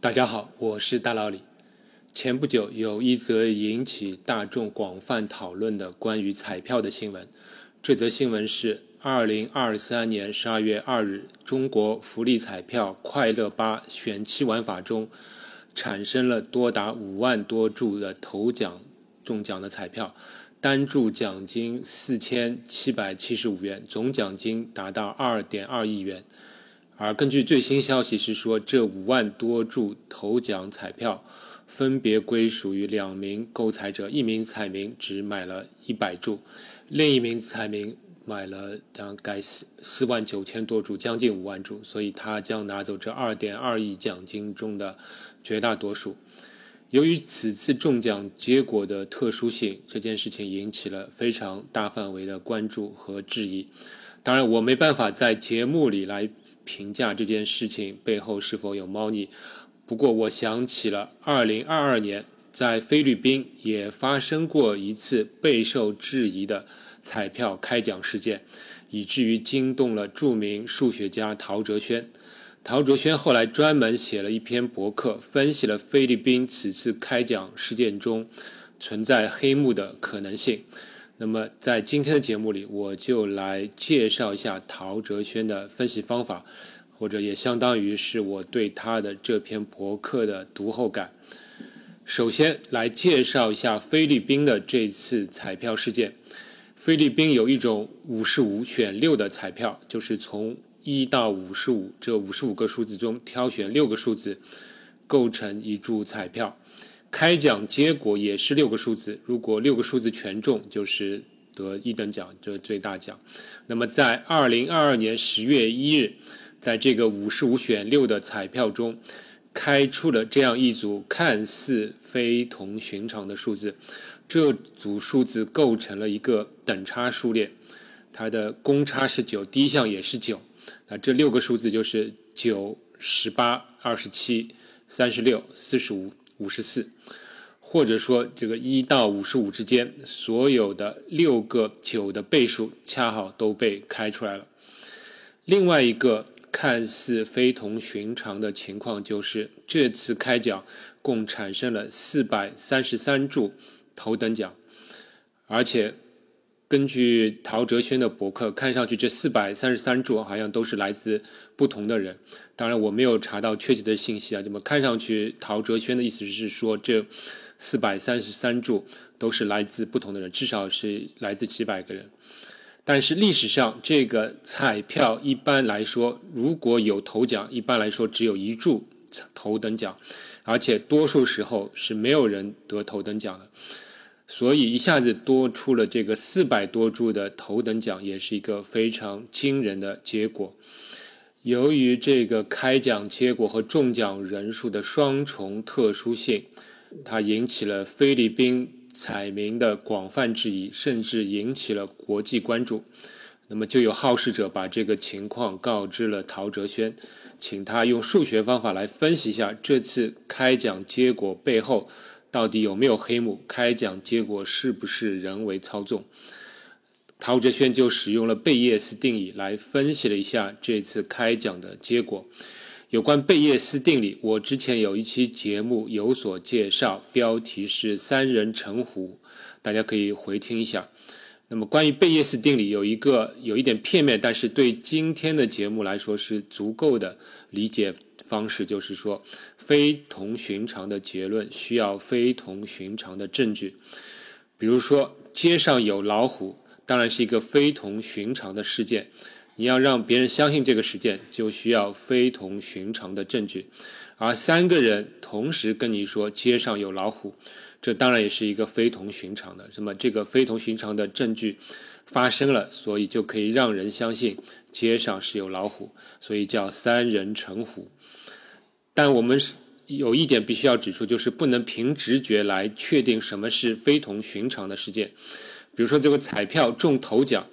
大家好，我是大老李。前不久有一则引起大众广泛讨论的关于彩票的新闻。这则新闻是：二零二三年十二月二日，中国福利彩票快乐八选期玩法中产生了多达五万多注的头奖中奖的彩票，单注奖金四千七百七十五元，总奖金达到二点二亿元。而根据最新消息是说，这五万多注头奖彩票分别归属于两名购彩者，一名彩民只买了一百注，另一名彩民买了大概四四万九千多注，将近五万注，所以他将拿走这二点二亿奖金中的绝大多数。由于此次中奖结果的特殊性，这件事情引起了非常大范围的关注和质疑。当然，我没办法在节目里来。评价这件事情背后是否有猫腻？不过我想起了2022年在菲律宾也发生过一次备受质疑的彩票开奖事件，以至于惊动了著名数学家陶哲轩。陶哲轩后来专门写了一篇博客，分析了菲律宾此次开奖事件中存在黑幕的可能性。那么，在今天的节目里，我就来介绍一下陶哲轩的分析方法，或者也相当于是我对他的这篇博客的读后感。首先来介绍一下菲律宾的这次彩票事件。菲律宾有一种五十五选六的彩票，就是从一到五十五这五十五个数字中挑选六个数字，构成一注彩票。开奖结果也是六个数字，如果六个数字全中，就是得一等奖，就是最大奖。那么在二零二二年十月一日，在这个五十五选六的彩票中，开出了这样一组看似非同寻常的数字。这组数字构成了一个等差数列，它的公差是九，第一项也是九。那这六个数字就是九、十八、二十七、三十六、四十五。五十四，或者说这个一到五十五之间，所有的六个九的倍数恰好都被开出来了。另外一个看似非同寻常的情况就是，这次开奖共产生了四百三十三注头等奖，而且。根据陶哲轩的博客，看上去这四百三十三注好像都是来自不同的人。当然，我没有查到确切的信息啊。这么看上去，陶哲轩的意思是说，这四百三十三注都是来自不同的人，至少是来自几百个人。但是历史上，这个彩票一般来说，如果有头奖，一般来说只有一注头等奖，而且多数时候是没有人得头等奖的。所以一下子多出了这个四百多注的头等奖，也是一个非常惊人的结果。由于这个开奖结果和中奖人数的双重特殊性，它引起了菲律宾彩民的广泛质疑，甚至引起了国际关注。那么就有好事者把这个情况告知了陶哲轩，请他用数学方法来分析一下这次开奖结果背后。到底有没有黑幕？开奖结果是不是人为操纵？陶哲轩就使用了贝叶斯定理来分析了一下这次开奖的结果。有关贝叶斯定理，我之前有一期节目有所介绍，标题是“三人成虎”，大家可以回听一下。那么关于贝叶斯定理，有一个有一点片面，但是对今天的节目来说是足够的理解。方式就是说，非同寻常的结论需要非同寻常的证据。比如说，街上有老虎，当然是一个非同寻常的事件。你要让别人相信这个事件，就需要非同寻常的证据。而三个人同时跟你说街上有老虎，这当然也是一个非同寻常的。那么，这个非同寻常的证据发生了，所以就可以让人相信街上是有老虎，所以叫三人成虎。但我们是有一点必须要指出，就是不能凭直觉来确定什么是非同寻常的事件。比如说，这个彩票中头奖，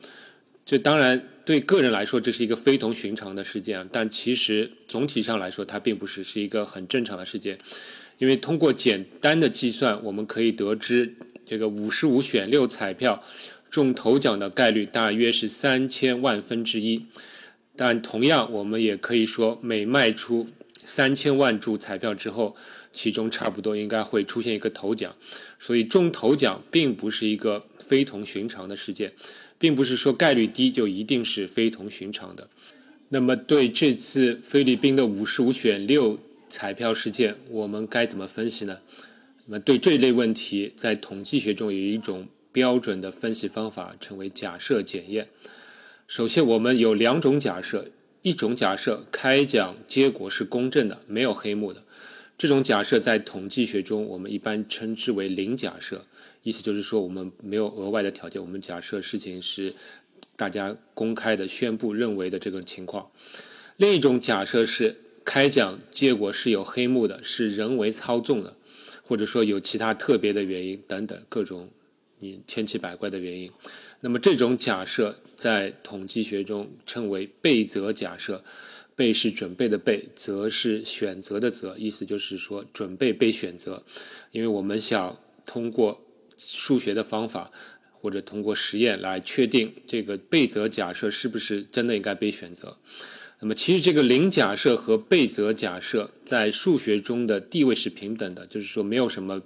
这当然对个人来说这是一个非同寻常的事件，但其实总体上来说，它并不是是一个很正常的事件。因为通过简单的计算，我们可以得知，这个五十五选六彩票中头奖的概率大约是三千万分之一。但同样，我们也可以说，每卖出三千万注彩票之后，其中差不多应该会出现一个头奖，所以中头奖并不是一个非同寻常的事件，并不是说概率低就一定是非同寻常的。那么对这次菲律宾的五十五选六彩票事件，我们该怎么分析呢？那么对这类问题，在统计学中有一种标准的分析方法，称为假设检验。首先，我们有两种假设。一种假设，开奖结果是公正的，没有黑幕的。这种假设在统计学中，我们一般称之为零假设。意思就是说，我们没有额外的条件，我们假设事情是大家公开的宣布认为的这个情况。另一种假设是，开奖结果是有黑幕的，是人为操纵的，或者说有其他特别的原因等等各种你千奇百怪的原因。那么这种假设在统计学中称为备择假设，备是准备的备，择是选择的择，意思就是说准备被选择。因为我们想通过数学的方法或者通过实验来确定这个备择假设是不是真的应该被选择。那么其实这个零假设和备择假设在数学中的地位是平等的，就是说没有什么。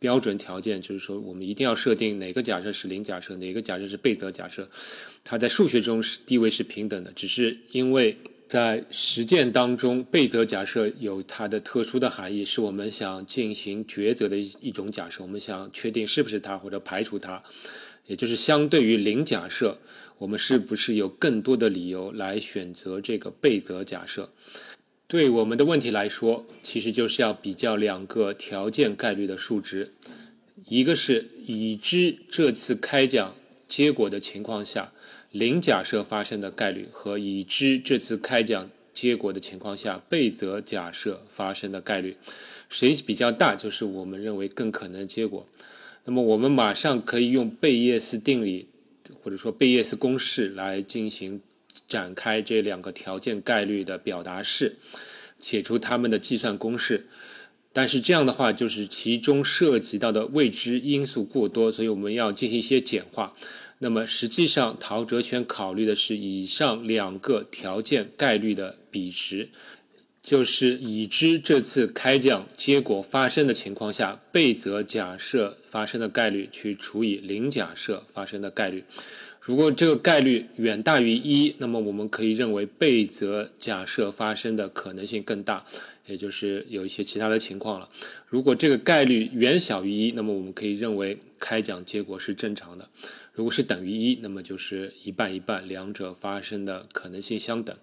标准条件就是说，我们一定要设定哪个假设是零假设，哪个假设是备择假设。它在数学中是地位是平等的，只是因为在实践当中，备择假设有它的特殊的含义，是我们想进行抉择的一种假设。我们想确定是不是它或者排除它，也就是相对于零假设，我们是不是有更多的理由来选择这个备择假设。对我们的问题来说，其实就是要比较两个条件概率的数值，一个是已知这次开奖结果的情况下零假设发生的概率，和已知这次开奖结果的情况下备择假设发生的概率，谁比较大，就是我们认为更可能的结果。那么我们马上可以用贝叶斯定理，或者说贝叶斯公式来进行。展开这两个条件概率的表达式，写出它们的计算公式。但是这样的话，就是其中涉及到的未知因素过多，所以我们要进行一些简化。那么实际上，陶哲轩考虑的是以上两个条件概率的比值，就是已知这次开奖结果发生的情况下，备则假设发生的概率去除以零假设发生的概率。如果这个概率远大于一，那么我们可以认为备择假设发生的可能性更大，也就是有一些其他的情况了。如果这个概率远小于一，那么我们可以认为开奖结果是正常的。如果是等于一，那么就是一半一半，两者发生的可能性相等。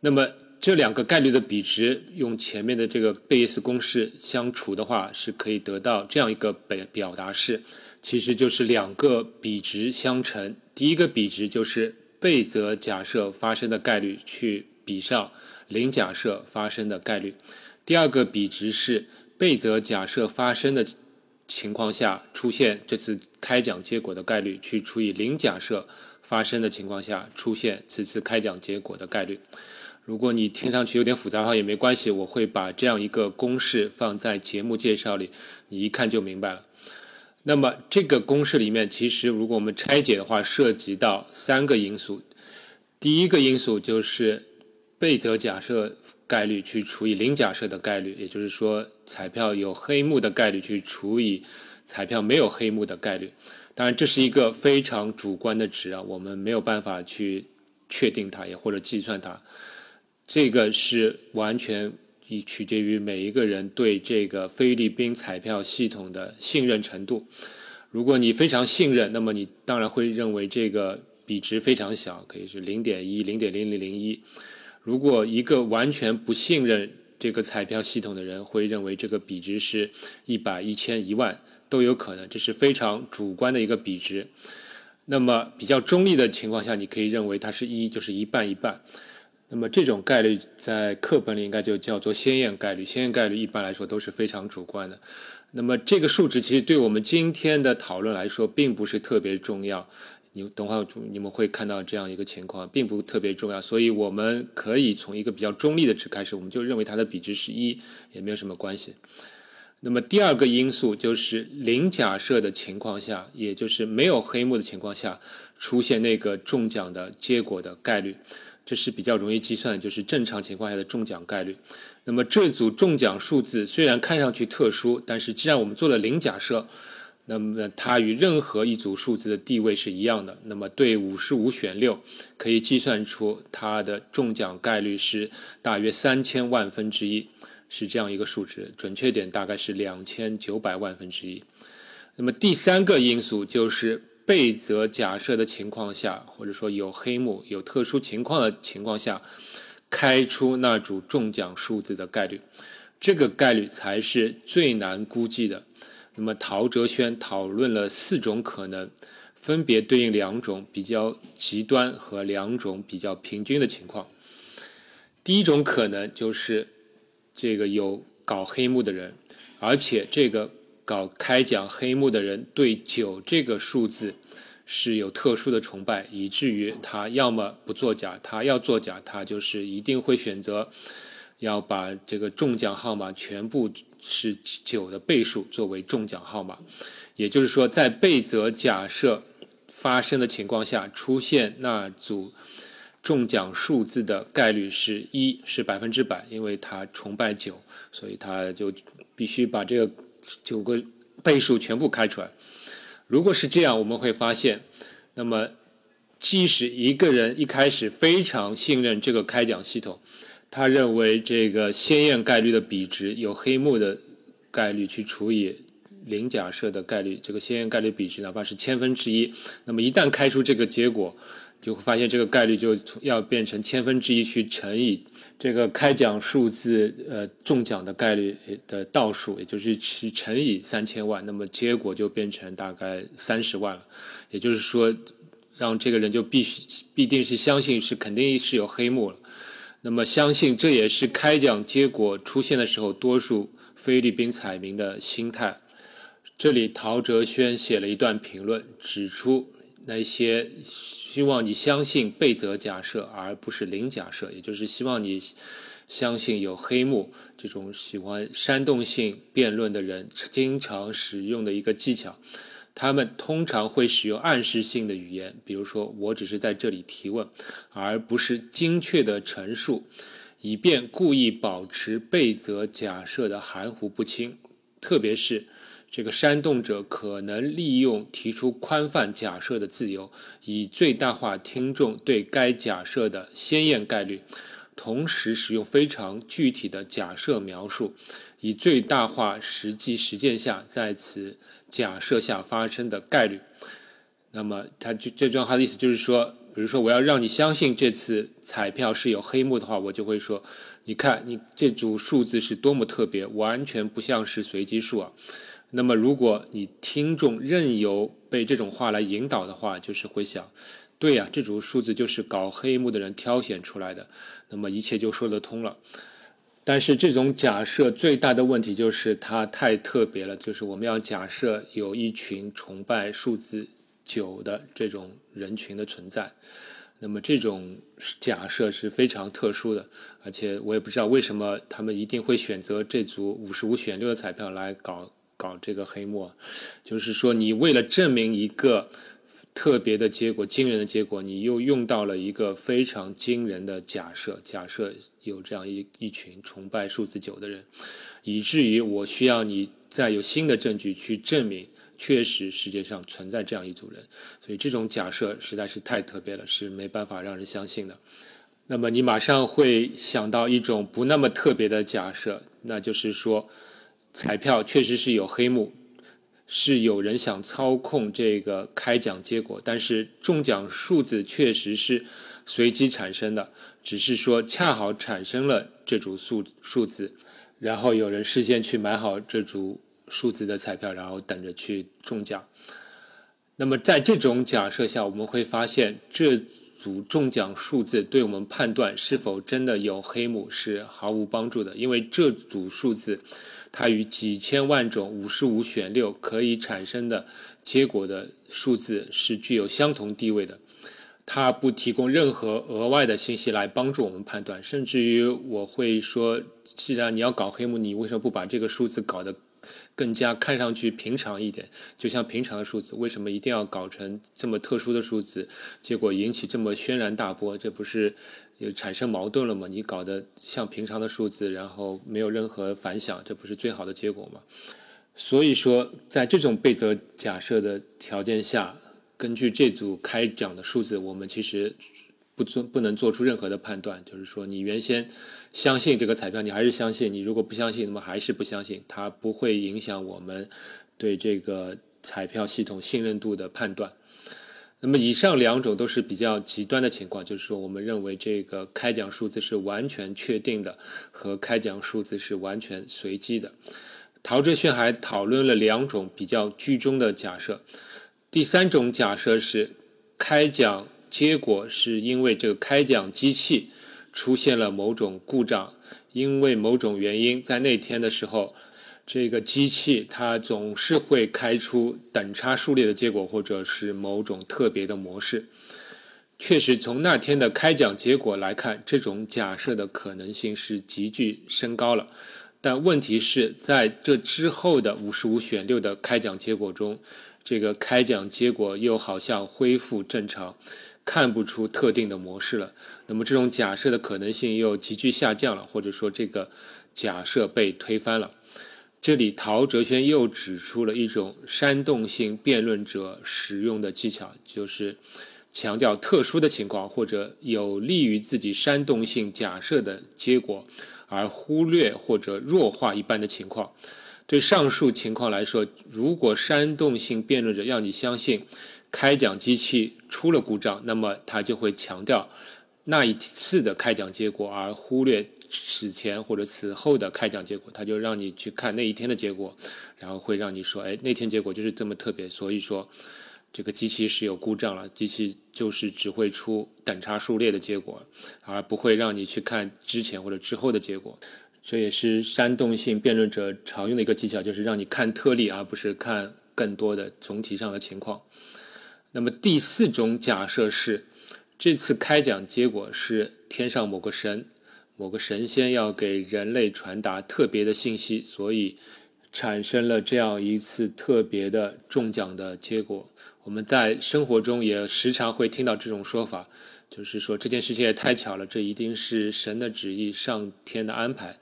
那么这两个概率的比值用前面的这个贝叶斯公式相除的话，是可以得到这样一个表表达式。其实就是两个比值相乘，第一个比值就是备则假设发生的概率去比上零假设发生的概率，第二个比值是备则假设发生的情况下出现这次开奖结果的概率去除以零假设发生的情况下出现此次开奖结果的概率。如果你听上去有点复杂的话也没关系，我会把这样一个公式放在节目介绍里，你一看就明白了。那么这个公式里面，其实如果我们拆解的话，涉及到三个因素。第一个因素就是备择假设概率去除以零假设的概率，也就是说彩票有黑幕的概率去除以彩票没有黑幕的概率。当然，这是一个非常主观的值啊，我们没有办法去确定它，也或者计算它。这个是完全。以取决于每一个人对这个菲律宾彩票系统的信任程度。如果你非常信任，那么你当然会认为这个比值非常小，可以是零点一、零点零零零一。如果一个完全不信任这个彩票系统的人，会认为这个比值是一百、一千、一万都有可能，这是非常主观的一个比值。那么比较中立的情况下，你可以认为它是一，就是一半一半。那么这种概率在课本里应该就叫做鲜艳概率。鲜艳概率一般来说都是非常主观的。那么这个数值其实对我们今天的讨论来说并不是特别重要。你等会儿你们会看到这样一个情况，并不特别重要。所以我们可以从一个比较中立的值开始，我们就认为它的比值是一，也没有什么关系。那么第二个因素就是零假设的情况下，也就是没有黑幕的情况下，出现那个中奖的结果的概率。这是比较容易计算，就是正常情况下的中奖概率。那么这组中奖数字虽然看上去特殊，但是既然我们做了零假设，那么它与任何一组数字的地位是一样的。那么对五十五选六，可以计算出它的中奖概率是大约三千万分之一，是这样一个数值，准确点大概是两千九百万分之一。那么第三个因素就是。被则假设的情况下，或者说有黑幕、有特殊情况的情况下，开出那组中奖数字的概率，这个概率才是最难估计的。那么陶哲轩讨论了四种可能，分别对应两种比较极端和两种比较平均的情况。第一种可能就是这个有搞黑幕的人，而且这个。搞开奖黑幕的人对九这个数字是有特殊的崇拜，以至于他要么不作假，他要作假，他就是一定会选择要把这个中奖号码全部是九的倍数作为中奖号码。也就是说，在被则假设发生的情况下，出现那组中奖数字的概率是一，是百分之百，因为他崇拜九，所以他就必须把这个。九个倍数全部开出来。如果是这样，我们会发现，那么即使一个人一开始非常信任这个开奖系统，他认为这个鲜艳概率的比值有黑幕的概率去除以零假设的概率，这个鲜艳概率比值哪怕是千分之一，那么一旦开出这个结果，就会发现这个概率就要变成千分之一去乘以。这个开奖数字，呃，中奖的概率的倒数，也就是去乘以三千万，那么结果就变成大概三十万了。也就是说，让这个人就必须必定是相信是肯定是有黑幕了。那么相信这也是开奖结果出现的时候，多数菲律宾彩民的心态。这里陶哲轩写了一段评论，指出那些。希望你相信被则假设，而不是零假设，也就是希望你相信有黑幕。这种喜欢煽动性辩论的人经常使用的一个技巧，他们通常会使用暗示性的语言，比如说“我只是在这里提问”，而不是精确的陈述，以便故意保持被则假设的含糊不清，特别是。这个煽动者可能利用提出宽泛假设的自由，以最大化听众对该假设的鲜艳概率，同时使用非常具体的假设描述，以最大化实际实践下在此假设下发生的概率。那么，他这这段话的意思就是说，比如说我要让你相信这次彩票是有黑幕的话，我就会说，你看你这组数字是多么特别，完全不像是随机数啊。那么，如果你听众任由被这种话来引导的话，就是会想，对呀，这组数字就是搞黑幕的人挑选出来的，那么一切就说得通了。但是这种假设最大的问题就是它太特别了，就是我们要假设有一群崇拜数字九的这种人群的存在，那么这种假设是非常特殊的，而且我也不知道为什么他们一定会选择这组五十五选六的彩票来搞。搞这个黑幕，就是说，你为了证明一个特别的结果、惊人的结果，你又用到了一个非常惊人的假设。假设有这样一一群崇拜数字九的人，以至于我需要你再有新的证据去证明，确实世界上存在这样一组人。所以，这种假设实在是太特别了，是没办法让人相信的。那么，你马上会想到一种不那么特别的假设，那就是说。彩票确实是有黑幕，是有人想操控这个开奖结果，但是中奖数字确实是随机产生的，只是说恰好产生了这组数数字，然后有人事先去买好这组数字的彩票，然后等着去中奖。那么在这种假设下，我们会发现这组中奖数字对我们判断是否真的有黑幕是毫无帮助的，因为这组数字。它与几千万种五十五选六可以产生的结果的数字是具有相同地位的，它不提供任何额外的信息来帮助我们判断，甚至于我会说，既然你要搞黑幕，你为什么不把这个数字搞得更加看上去平常一点？就像平常的数字，为什么一定要搞成这么特殊的数字？结果引起这么轩然大波，这不是有产生矛盾了嘛？你搞得像平常的数字，然后没有任何反响，这不是最好的结果吗？所以说，在这种备则假设的条件下，根据这组开奖的数字，我们其实不做不能做出任何的判断。就是说，你原先相信这个彩票，你还是相信；你如果不相信，那么还是不相信。它不会影响我们对这个彩票系统信任度的判断。那么，以上两种都是比较极端的情况，就是说，我们认为这个开奖数字是完全确定的，和开奖数字是完全随机的。陶哲勋还讨论了两种比较居中的假设。第三种假设是，开奖结果是因为这个开奖机器出现了某种故障，因为某种原因，在那天的时候，这个机器它总是会开出等差数列的结果，或者是某种特别的模式。确实，从那天的开奖结果来看，这种假设的可能性是急剧升高了。但问题是在这之后的五十五选六的开奖结果中，这个开奖结果又好像恢复正常，看不出特定的模式了。那么这种假设的可能性又急剧下降了，或者说这个假设被推翻了。这里陶哲轩又指出了一种煽动性辩论者使用的技巧，就是强调特殊的情况或者有利于自己煽动性假设的结果。而忽略或者弱化一般的情况。对上述情况来说，如果煽动性辩论者要你相信开奖机器出了故障，那么他就会强调那一次的开奖结果，而忽略此前或者此后的开奖结果。他就让你去看那一天的结果，然后会让你说：“哎，那天结果就是这么特别。”所以说。这个机器是有故障了，机器就是只会出等差数列的结果，而不会让你去看之前或者之后的结果。这也是煽动性辩论者常用的一个技巧，就是让你看特例，而不是看更多的总体上的情况。那么第四种假设是，这次开奖结果是天上某个神、某个神仙要给人类传达特别的信息，所以产生了这样一次特别的中奖的结果。我们在生活中也时常会听到这种说法，就是说这件事情也太巧了，这一定是神的旨意、上天的安排。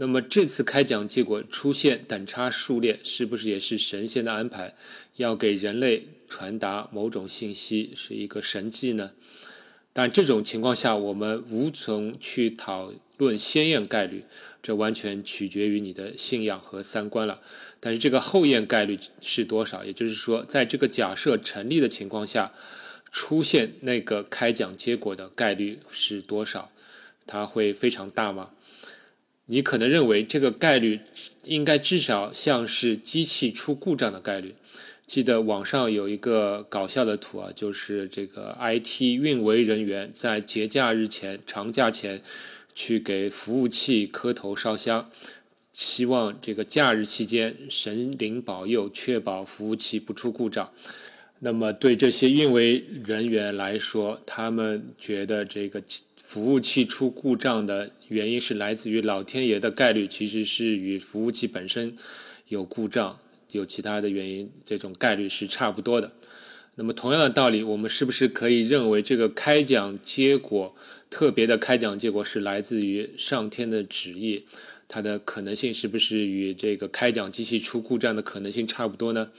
那么这次开奖结果出现等差数列，是不是也是神仙的安排，要给人类传达某种信息，是一个神迹呢？但这种情况下，我们无从去讨论先验概率。这完全取决于你的信仰和三观了，但是这个后验概率是多少？也就是说，在这个假设成立的情况下，出现那个开奖结果的概率是多少？它会非常大吗？你可能认为这个概率应该至少像是机器出故障的概率。记得网上有一个搞笑的图啊，就是这个 IT 运维人员在节假日前、长假前。去给服务器磕头烧香，希望这个假日期间神灵保佑，确保服务器不出故障。那么对这些运维人员来说，他们觉得这个服务器出故障的原因是来自于老天爷的概率，其实是与服务器本身有故障、有其他的原因，这种概率是差不多的。那么同样的道理，我们是不是可以认为这个开奖结果？特别的开奖结果是来自于上天的旨意，它的可能性是不是与这个开奖机器出故障的可能性差不多呢？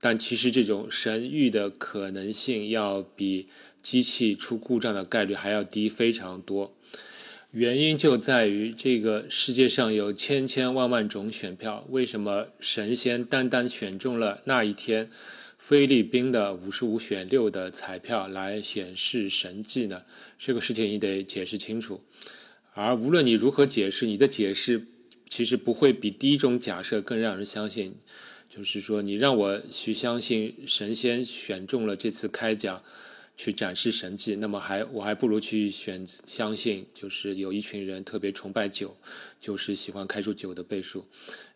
但其实这种神谕的可能性要比机器出故障的概率还要低非常多。原因就在于这个世界上有千千万万种选票，为什么神仙单单选中了那一天？菲律宾的五十五选六的彩票来显示神迹呢？这个事情你得解释清楚。而无论你如何解释，你的解释其实不会比第一种假设更让人相信。就是说，你让我去相信神仙选中了这次开奖。去展示神迹，那么还我还不如去选相信，就是有一群人特别崇拜酒，就是喜欢开出酒的倍数。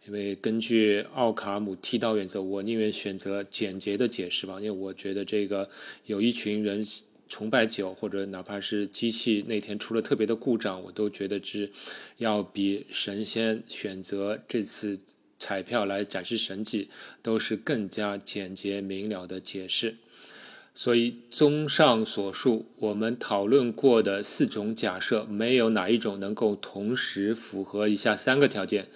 因为根据奥卡姆剃刀原则，我宁愿选择简洁的解释吧，因为我觉得这个有一群人崇拜酒，或者哪怕是机器那天出了特别的故障，我都觉得是要比神仙选择这次彩票来展示神迹，都是更加简洁明了的解释。所以，综上所述，我们讨论过的四种假设，没有哪一种能够同时符合以下三个条件。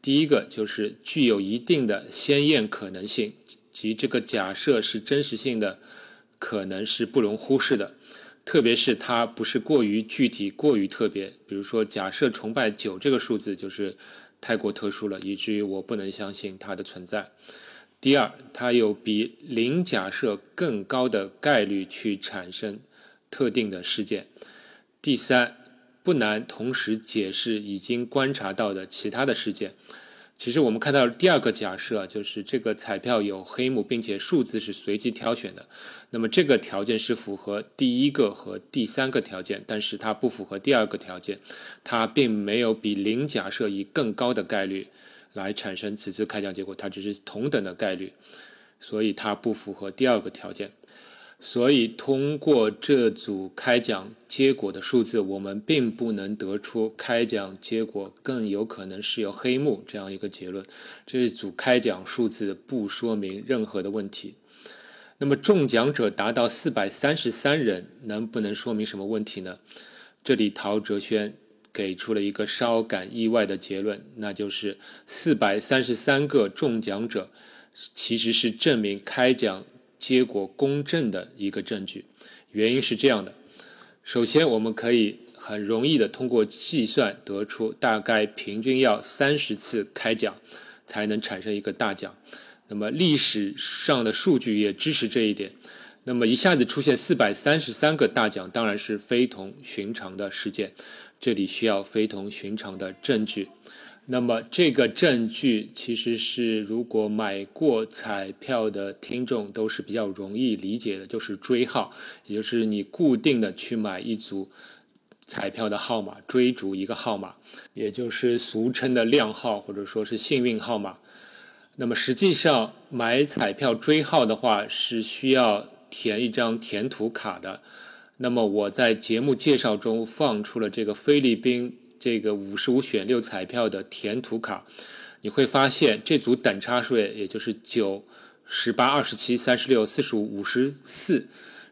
第一个就是具有一定的先验可能性，即这个假设是真实性的，可能是不容忽视的。特别是它不是过于具体、过于特别。比如说，假设崇拜九这个数字就是太过特殊了，以至于我不能相信它的存在。第二，它有比零假设更高的概率去产生特定的事件。第三，不难同时解释已经观察到的其他的事件。其实我们看到第二个假设，就是这个彩票有黑幕，并且数字是随机挑选的。那么这个条件是符合第一个和第三个条件，但是它不符合第二个条件。它并没有比零假设以更高的概率。来产生此次开奖结果，它只是同等的概率，所以它不符合第二个条件。所以通过这组开奖结果的数字，我们并不能得出开奖结果更有可能是有黑幕这样一个结论。这组开奖数字不说明任何的问题。那么中奖者达到四百三十三人，能不能说明什么问题呢？这里陶哲轩。给出了一个稍感意外的结论，那就是四百三十三个中奖者其实是证明开奖结果公正的一个证据。原因是这样的：首先，我们可以很容易的通过计算得出，大概平均要三十次开奖才能产生一个大奖。那么历史上的数据也支持这一点。那么一下子出现四百三十三个大奖，当然是非同寻常的事件。这里需要非同寻常的证据。那么这个证据其实是，如果买过彩票的听众都是比较容易理解的，就是追号，也就是你固定的去买一组彩票的号码，追逐一个号码，也就是俗称的量号或者说是幸运号码。那么实际上买彩票追号的话，是需要填一张填图卡的。那么我在节目介绍中放出了这个菲律宾这个五十五选六彩票的填图卡，你会发现这组等差数列，也就是九、十八、二十七、三十六、四十五、五十四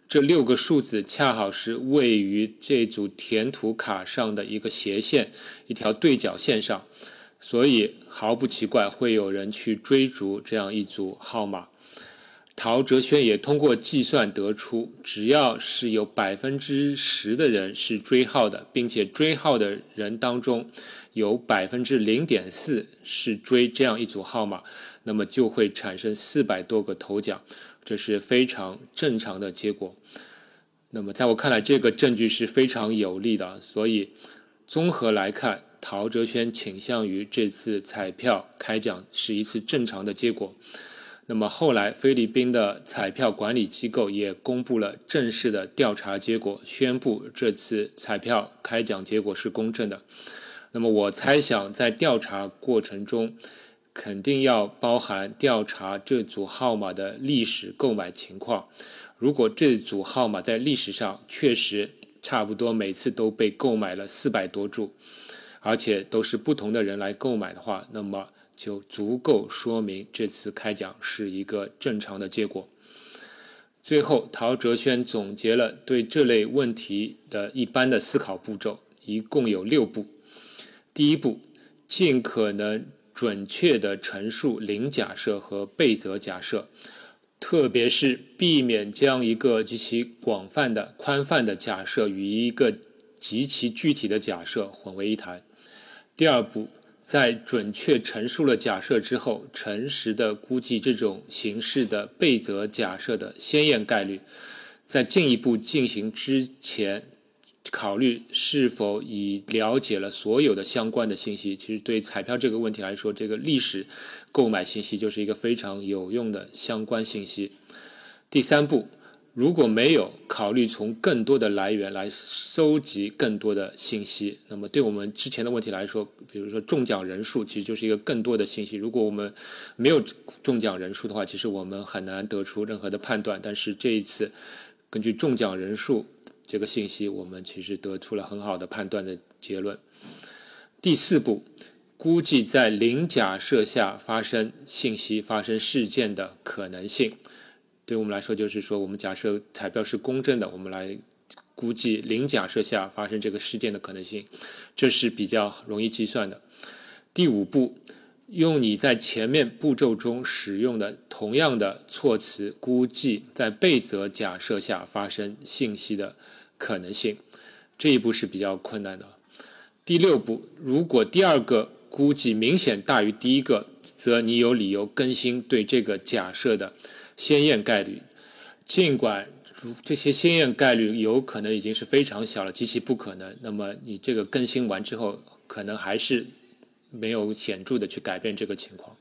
这六个数字，恰好是位于这组填图卡上的一个斜线，一条对角线上，所以毫不奇怪会有人去追逐这样一组号码。陶哲轩也通过计算得出，只要是有百分之十的人是追号的，并且追号的人当中有百分之零点四是追这样一组号码，那么就会产生四百多个头奖，这是非常正常的结果。那么在我看来，这个证据是非常有力的，所以综合来看，陶哲轩倾向于这次彩票开奖是一次正常的结果。那么后来，菲律宾的彩票管理机构也公布了正式的调查结果，宣布这次彩票开奖结果是公正的。那么我猜想，在调查过程中，肯定要包含调查这组号码的历史购买情况。如果这组号码在历史上确实差不多每次都被购买了四百多注，而且都是不同的人来购买的话，那么。就足够说明这次开奖是一个正常的结果。最后，陶哲轩总结了对这类问题的一般的思考步骤，一共有六步。第一步，尽可能准确地陈述零假设和备则假设，特别是避免将一个极其广泛的、宽泛的假设与一个极其具体的假设混为一谈。第二步。在准确陈述了假设之后，诚实的估计这种形式的备则假设的先验概率，在进一步进行之前，考虑是否已了解了所有的相关的信息。其实对彩票这个问题来说，这个历史购买信息就是一个非常有用的相关信息。第三步。如果没有考虑从更多的来源来收集更多的信息，那么对我们之前的问题来说，比如说中奖人数，其实就是一个更多的信息。如果我们没有中奖人数的话，其实我们很难得出任何的判断。但是这一次，根据中奖人数这个信息，我们其实得出了很好的判断的结论。第四步，估计在零假设下发生信息发生事件的可能性。对我们来说，就是说我们假设彩票是公正的，我们来估计零假设下发生这个事件的可能性，这是比较容易计算的。第五步，用你在前面步骤中使用的同样的措辞估计在被则假设下发生信息的可能性，这一步是比较困难的。第六步，如果第二个估计明显大于第一个，则你有理由更新对这个假设的鲜艳概率。尽管这些鲜艳概率有可能已经是非常小了，极其不可能，那么你这个更新完之后，可能还是没有显著的去改变这个情况。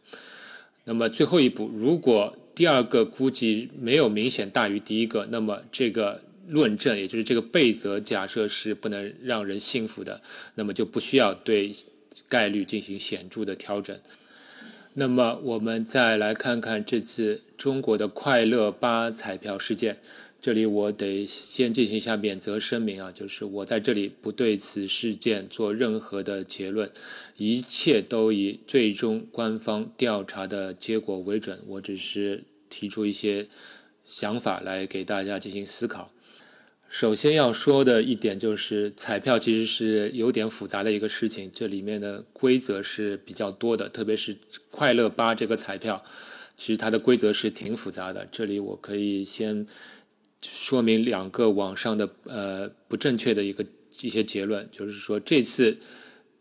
那么最后一步，如果第二个估计没有明显大于第一个，那么这个。论证，也就是这个被则假设是不能让人信服的，那么就不需要对概率进行显著的调整。那么我们再来看看这次中国的快乐八彩票事件。这里我得先进行一下免责声明啊，就是我在这里不对此事件做任何的结论，一切都以最终官方调查的结果为准。我只是提出一些想法来给大家进行思考。首先要说的一点就是，彩票其实是有点复杂的一个事情，这里面的规则是比较多的，特别是快乐八这个彩票，其实它的规则是挺复杂的。这里我可以先说明两个网上的呃不正确的一个一些结论，就是说这次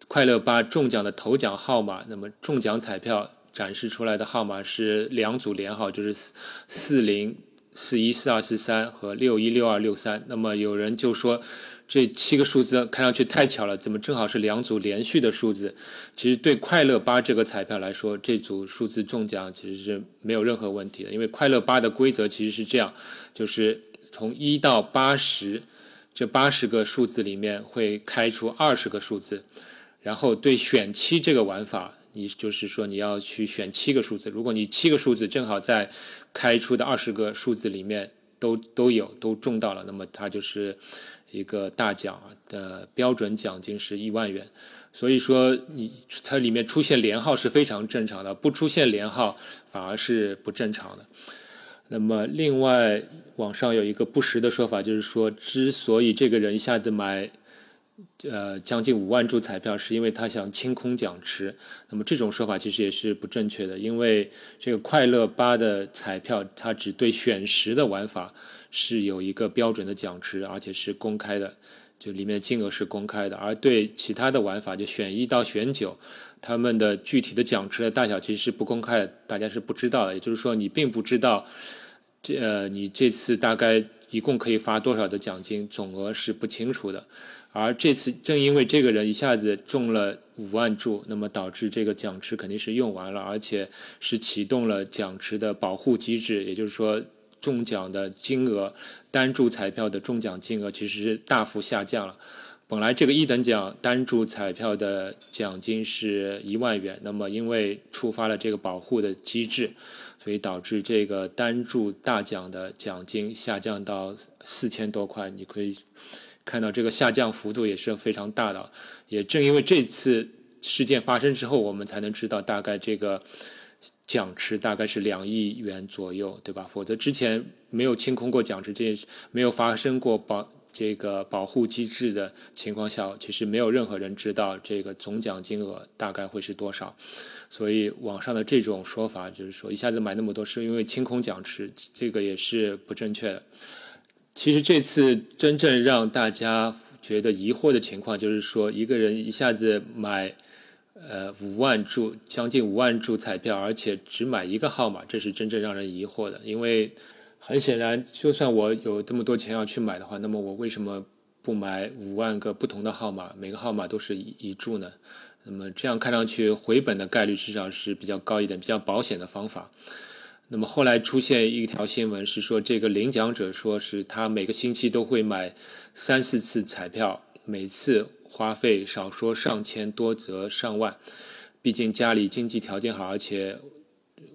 快乐八中奖的头奖号码，那么中奖彩票展示出来的号码是两组连号，就是四零。四一四二四三和六一六二六三，那么有人就说这七个数字看上去太巧了，怎么正好是两组连续的数字？其实对快乐八这个彩票来说，这组数字中奖其实是没有任何问题的，因为快乐八的规则其实是这样，就是从一到八十这八十个数字里面会开出二十个数字，然后对选七这个玩法。你就是说你要去选七个数字，如果你七个数字正好在开出的二十个数字里面都都有都中到了，那么它就是一个大奖的标准奖金是一万元。所以说你它里面出现连号是非常正常的，不出现连号反而是不正常的。那么另外网上有一个不实的说法，就是说之所以这个人一下子买。呃，将近五万注彩票是因为他想清空奖池，那么这种说法其实也是不正确的，因为这个快乐八的彩票它只对选十的玩法是有一个标准的奖池，而且是公开的，就里面金额是公开的，而对其他的玩法，就选一到选九，他们的具体的奖池的大小其实是不公开的，大家是不知道的，也就是说你并不知道，这呃你这次大概一共可以发多少的奖金，总额是不清楚的。而这次正因为这个人一下子中了五万注，那么导致这个奖池肯定是用完了，而且是启动了奖池的保护机制，也就是说中奖的金额单注彩票的中奖金额其实是大幅下降了。本来这个一等奖单注彩票的奖金是一万元，那么因为触发了这个保护的机制，所以导致这个单注大奖的奖金下降到四千多块。你可以。看到这个下降幅度也是非常大的，也正因为这次事件发生之后，我们才能知道大概这个奖池大概是两亿元左右，对吧？否则之前没有清空过奖池，这没有发生过保这个保护机制的情况下，其实没有任何人知道这个总奖金额大概会是多少。所以网上的这种说法就是说一下子买那么多是因为清空奖池，这个也是不正确的。其实这次真正让大家觉得疑惑的情况，就是说一个人一下子买，呃五万注，将近五万注彩票，而且只买一个号码，这是真正让人疑惑的。因为很显然，就算我有这么多钱要去买的话，那么我为什么不买五万个不同的号码，每个号码都是一一注呢？那么这样看上去回本的概率至少是比较高一点，比较保险的方法。那么后来出现一条新闻是说，这个领奖者说是他每个星期都会买三四次彩票，每次花费少说上千，多则上万。毕竟家里经济条件好，而且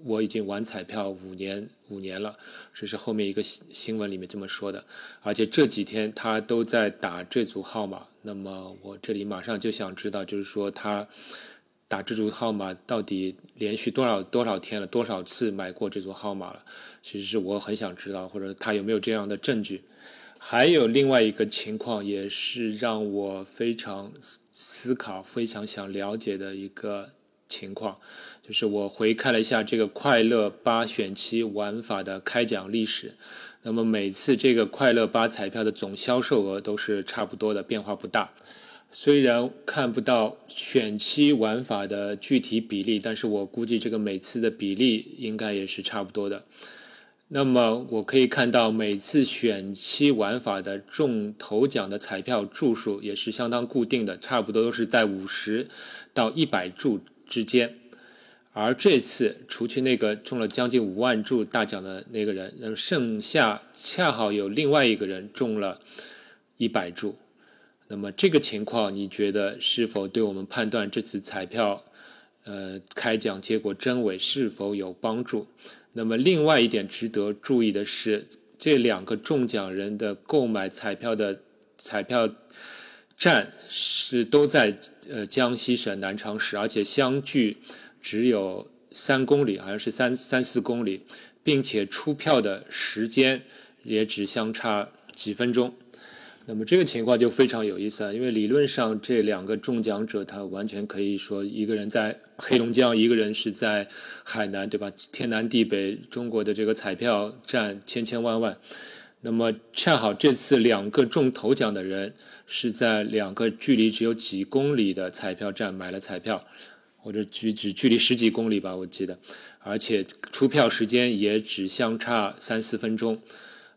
我已经玩彩票五年五年了，这是后面一个新新闻里面这么说的。而且这几天他都在打这组号码，那么我这里马上就想知道，就是说他打这组号码到底连续多少多少天了，多少次买过这组号码了？其实是我很想知道，或者他有没有这样的证据。还有另外一个情况，也是让我非常思考、非常想了解的一个情况，就是我回看了一下这个快乐八选七玩法的开奖历史。那么每次这个快乐八彩票的总销售额都是差不多的，变化不大。虽然看不到选期玩法的具体比例，但是我估计这个每次的比例应该也是差不多的。那么我可以看到每次选期玩法的中头奖的彩票注数也是相当固定的，差不多都是在五十到一百注之间。而这次除去那个中了将近五万注大奖的那个人，那么剩下恰好有另外一个人中了一百注。那么这个情况，你觉得是否对我们判断这次彩票呃开奖结果真伪是否有帮助？那么，另外一点值得注意的是，这两个中奖人的购买彩票的彩票站是都在呃江西省南昌市，而且相距只有三公里，好像是三三四公里，并且出票的时间也只相差几分钟。那么这个情况就非常有意思了，因为理论上这两个中奖者他完全可以说一个人在黑龙江，一个人是在海南，对吧？天南地北，中国的这个彩票站千千万万。那么恰好这次两个中头奖的人是在两个距离只有几公里的彩票站买了彩票，或者距只距离十几公里吧，我记得，而且出票时间也只相差三四分钟。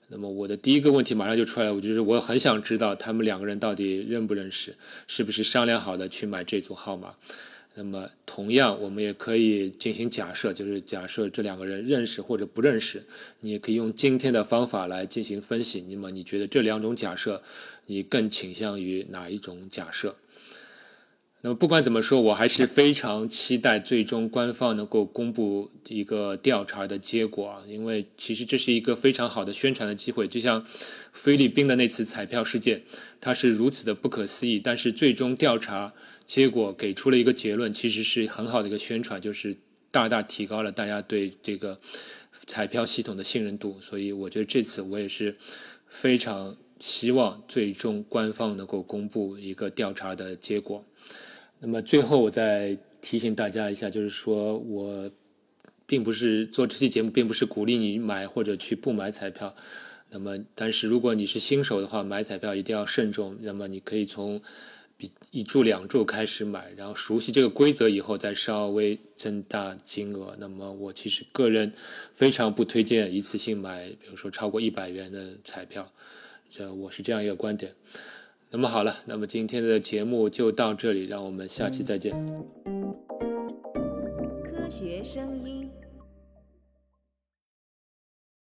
那么我的第一个问题马上就出来了，我就是我很想知道他们两个人到底认不认识，是不是商量好的去买这组号码。那么同样，我们也可以进行假设，就是假设这两个人认识或者不认识，你也可以用今天的方法来进行分析。那么你觉得这两种假设，你更倾向于哪一种假设？那么不管怎么说，我还是非常期待最终官方能够公布一个调查的结果啊，因为其实这是一个非常好的宣传的机会。就像菲律宾的那次彩票事件，它是如此的不可思议，但是最终调查结果给出了一个结论，其实是很好的一个宣传，就是大大提高了大家对这个彩票系统的信任度。所以我觉得这次我也是非常希望最终官方能够公布一个调查的结果。那么最后，我再提醒大家一下，就是说我并不是做这期节目，并不是鼓励你买或者去不买彩票。那么，但是如果你是新手的话，买彩票一定要慎重。那么，你可以从比一注两注开始买，然后熟悉这个规则以后，再稍微增大金额。那么，我其实个人非常不推荐一次性买，比如说超过一百元的彩票。这我是这样一个观点。那么好了，那么今天的节目就到这里，让我们下期再见。科学声音。